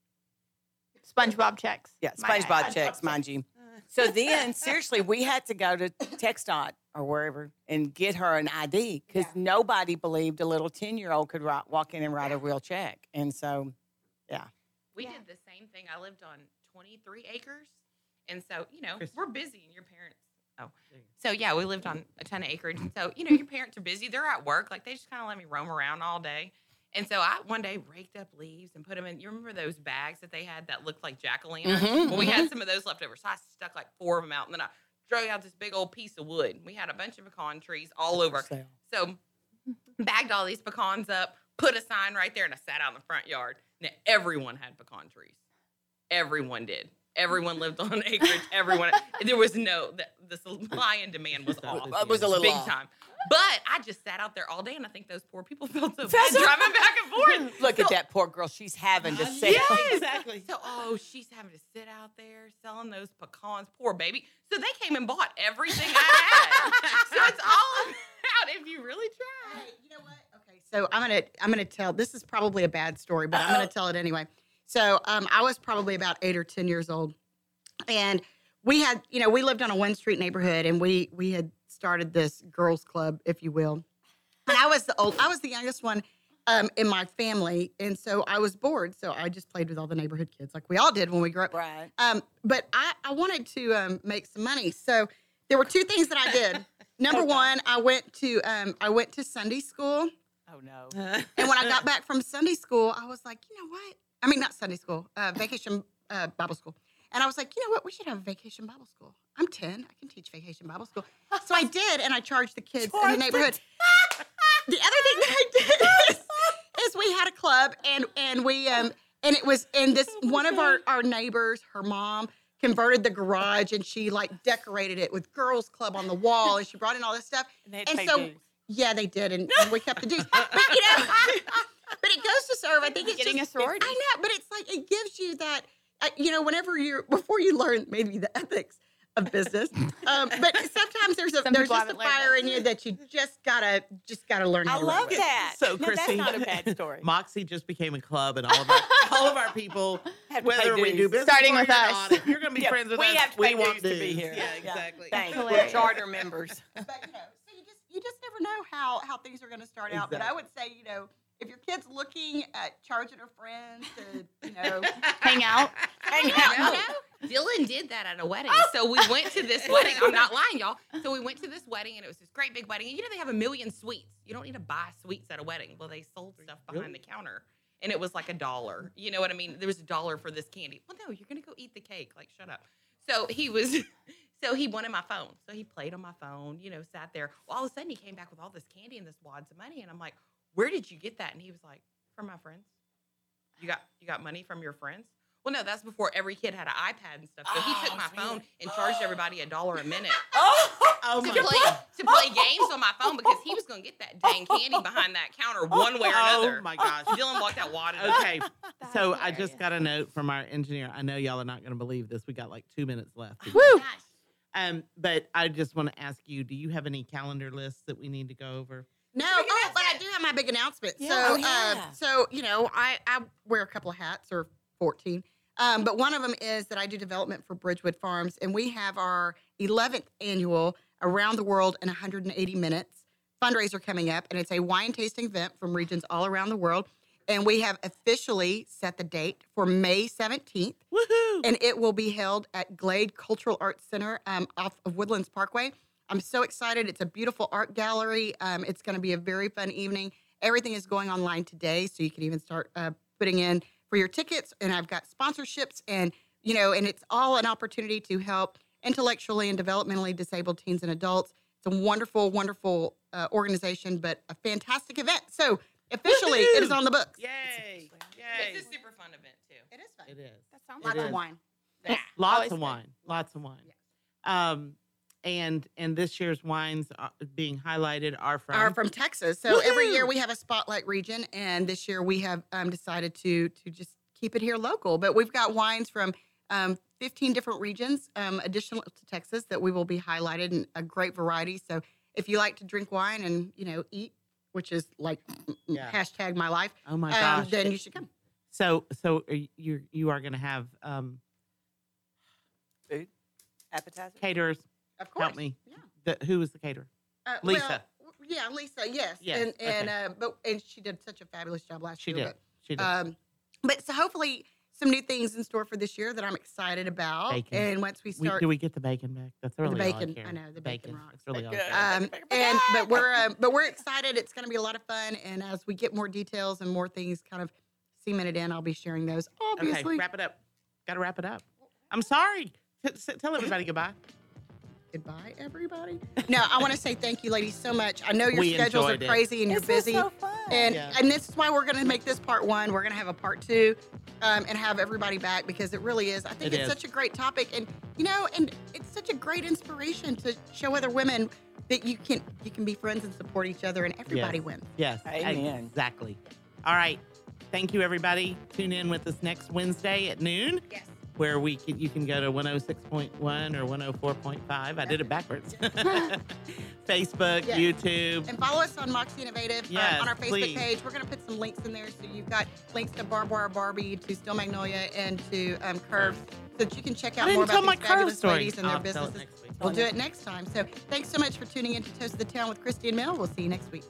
SpongeBob checks. Yeah, SpongeBob add. checks, mind you. So then, seriously, we had to go to TxDOT or wherever and get her an ID because nobody believed a little ten-year-old could write, walk in and write a real check. And so, yeah, We Yeah. did the same thing. I lived on 23 acres. And so, you know, we're busy and your parents. Oh. So, yeah, we lived on a ton of acreage. So, you know, your parents are busy. They're at work. Like, they just kind of let me roam around all day. And so I one day raked up leaves and put them in. You remember those bags that they had that looked like jack o' lanterns? Mhm, Well, we had some of those left over. So I stuck like four of them out. And then I drug out this big old piece of wood. We had a bunch of pecan trees all over. So- So bagged all these pecans up, put a sign right there, and I sat out in the front yard. Now everyone had pecan trees. Everyone did. Everyone lived on acreage. Everyone. there was no the, the supply and demand was off. It was a little big off. time. But I just sat out there all day, and I think those poor people felt so bad Felt driving back and forth. look at that poor girl. She's having to say, Yes. exactly. So, oh, she's having to sit out there selling those pecans. Poor baby. So they came and bought everything I had. so it's all about if you really try. Hey, you know what? Okay, So I'm gonna I'm gonna tell. This is probably a bad story, but I'm gonna tell it anyway. So um, I was probably about eight or ten years old, and we had you know we lived on a one street neighborhood, and we we had started this girls club, if you will. And I was the old I was the youngest one um, in my family, and so I was bored. So I just played with all the neighborhood kids, like we all did when we grew up. Right. Um, but I, I wanted to um, make some money, so there were two things that I did. Number one, I went to um, I went to Sunday school, Oh no. and when I got back from Sunday school, I was like, you know what? I mean, not Sunday school, uh, vacation uh, Bible school. And I was like, you know what? We should have a vacation Bible school. I'm 10. I can teach vacation Bible school. So I did, and I charged the kids in the neighborhood. the other thing that I did is, is we had a club, and and we um and it was and this one of our our neighbors, her mom converted the garage, and she like decorated it with girls club on the wall, and she brought in all this stuff. And they And so dues. yeah, they did, and, and we kept the dues. But you know, but it goes to serve. I think it's Getting just, a sorority. I know, but it's like it gives you that. Uh, you know, whenever you're before you learn maybe the ethics of business, um, but sometimes there's a Some there's just a fire that. in you that you just gotta just gotta learn. I how to love with. that. So, no, Chrissy, that's not a bad story. Moxie just became a club, and all of our all of our people, Have to pay whether we do business Starting or with you're us. not, if you're going to be Yeah, friends with we us, have to we pay want dues to be here. Yeah, Yeah. exactly. Thanks. We're charter members. But you know, so you just you just never know how how things are going to start out. But I would say, you know, if your kid's looking at charging her friends to, you know, Hang out. Hang You out. know, Dylan did that at a wedding. Oh. So we went to this wedding. I'm not lying, y'all. So we went to this wedding, and it was this great big wedding. And you know they have a million sweets. You don't need to buy sweets at a wedding. Well, they sold stuff behind the counter, and it was like a dollar. You know what I mean? There was a dollar for this candy. Well, no, you're gonna go eat the cake. Like, shut up. So he was. So he wanted my phone. So he played on my phone. You know, sat there. Well, all of a sudden he came back with all this candy and this wads of money, and I'm like, "Where did you get that?" And he was like, "From my friends." You got you got money from your friends? Well, no, that's before every kid had an iPad and stuff. So he took Oh, my sweet. phone and charged everybody a dollar a minute Oh, Oh to my play to play games on my phone because he was going to get that dang candy behind that counter one way or another. Oh my gosh. Dylan walked out wadded. Okay, That's so I just got a note from our engineer. I know y'all are not going to believe this. We got like two minutes left. Woo! Um, but I just want to ask you: Do you have any calendar lists that we need to go over? No, oh, but I do have my big announcement. Yeah. So, Oh, uh, so you know, I, I wear a couple of hats or fourteen, um, but one of them is that I do development for Bridgewood Farms, and we have our 11th annual Around the World in 180 Minutes fundraiser coming up, and it's a wine tasting event from regions all around the world, and we have officially set the date for May 17th Woohoo! and it will be held at Glade Cultural Arts Center um, off of Woodlands Parkway. I'm so excited. It's a beautiful art gallery. Um, it's going to be a very fun evening. Everything is going online today, so you can even start uh, putting in for your tickets. And I've got sponsorships, and you know, and it's all an opportunity to help intellectually and developmentally disabled teens and adults. It's a wonderful, wonderful uh, organization, but a fantastic event. So officially, it is on the books. Yay! It's Yay! a super fun event too. It is fun. It is. That sounds Lots It of is. wine. Lots Always of fun. wine. Lots of wine. Um, and and this year's wines being highlighted are from. are from Texas. So every year we have a spotlight region, and this year we have um, decided to to just keep it here local. But we've got wines from um, 15 different regions, um, additional to Texas, that we will be highlighted in a great variety. So if you like to drink wine and you know eat, which is like mm, Yeah. hashtag my life, oh my um, gosh! then you should come. so so you you are going to have um, Food, appetizer. Of course. help me. Yeah. The, who was the caterer? Uh, Lisa. well, yeah, Lisa. Yes. Yes, And and okay. uh, but and she did such a fabulous job last She year. did. She did. But, um, but so hopefully some new things in store for this year that I'm excited about. Bacon. And once we We- start do we get the bacon back? That's really the bacon, I care. know, the bacon rocks. That's really all. I Bacon. Um, and but we're uh, but we're excited. It's going to be a lot of fun, and as we get more details and more things kind of cemented in, I'll be sharing those. Obviously, Okay, wrap it up. Got to wrap it up. I'm sorry. T- s- tell everybody goodbye. Goodbye, everybody. No, I want to say thank you, ladies, so much. I know your We schedules are enjoyed it. crazy and you're This is busy, so fun. and Yeah. and this is why we're going to make this part one. We're going to have a part two, um, and have everybody back because it really is. I think It it's is. such a great topic, and you know, and it's such a great inspiration to show other women that you can you can be friends and support each other, and everybody Yes. wins. Yes. Amen. Exactly. All right. Thank you, everybody. Tune in with us next Wednesday at noon. Yes. Where we can, you can go to 106.1 or 104.5. I did it backwards. Facebook, Yes. YouTube. And follow us on Moxie Innovative uh, Yes, on our Facebook please. page. We're going to put some links in there. So you've got links to Barb Wire Barbie, to Steel Magnolia, and to um, Curve, so that you can check out more about my these fabulous story. ladies and their I'll businesses. We'll do it next time. So thanks so much for tuning in to Toast of the Town with Christy and Mel. We'll see you next week.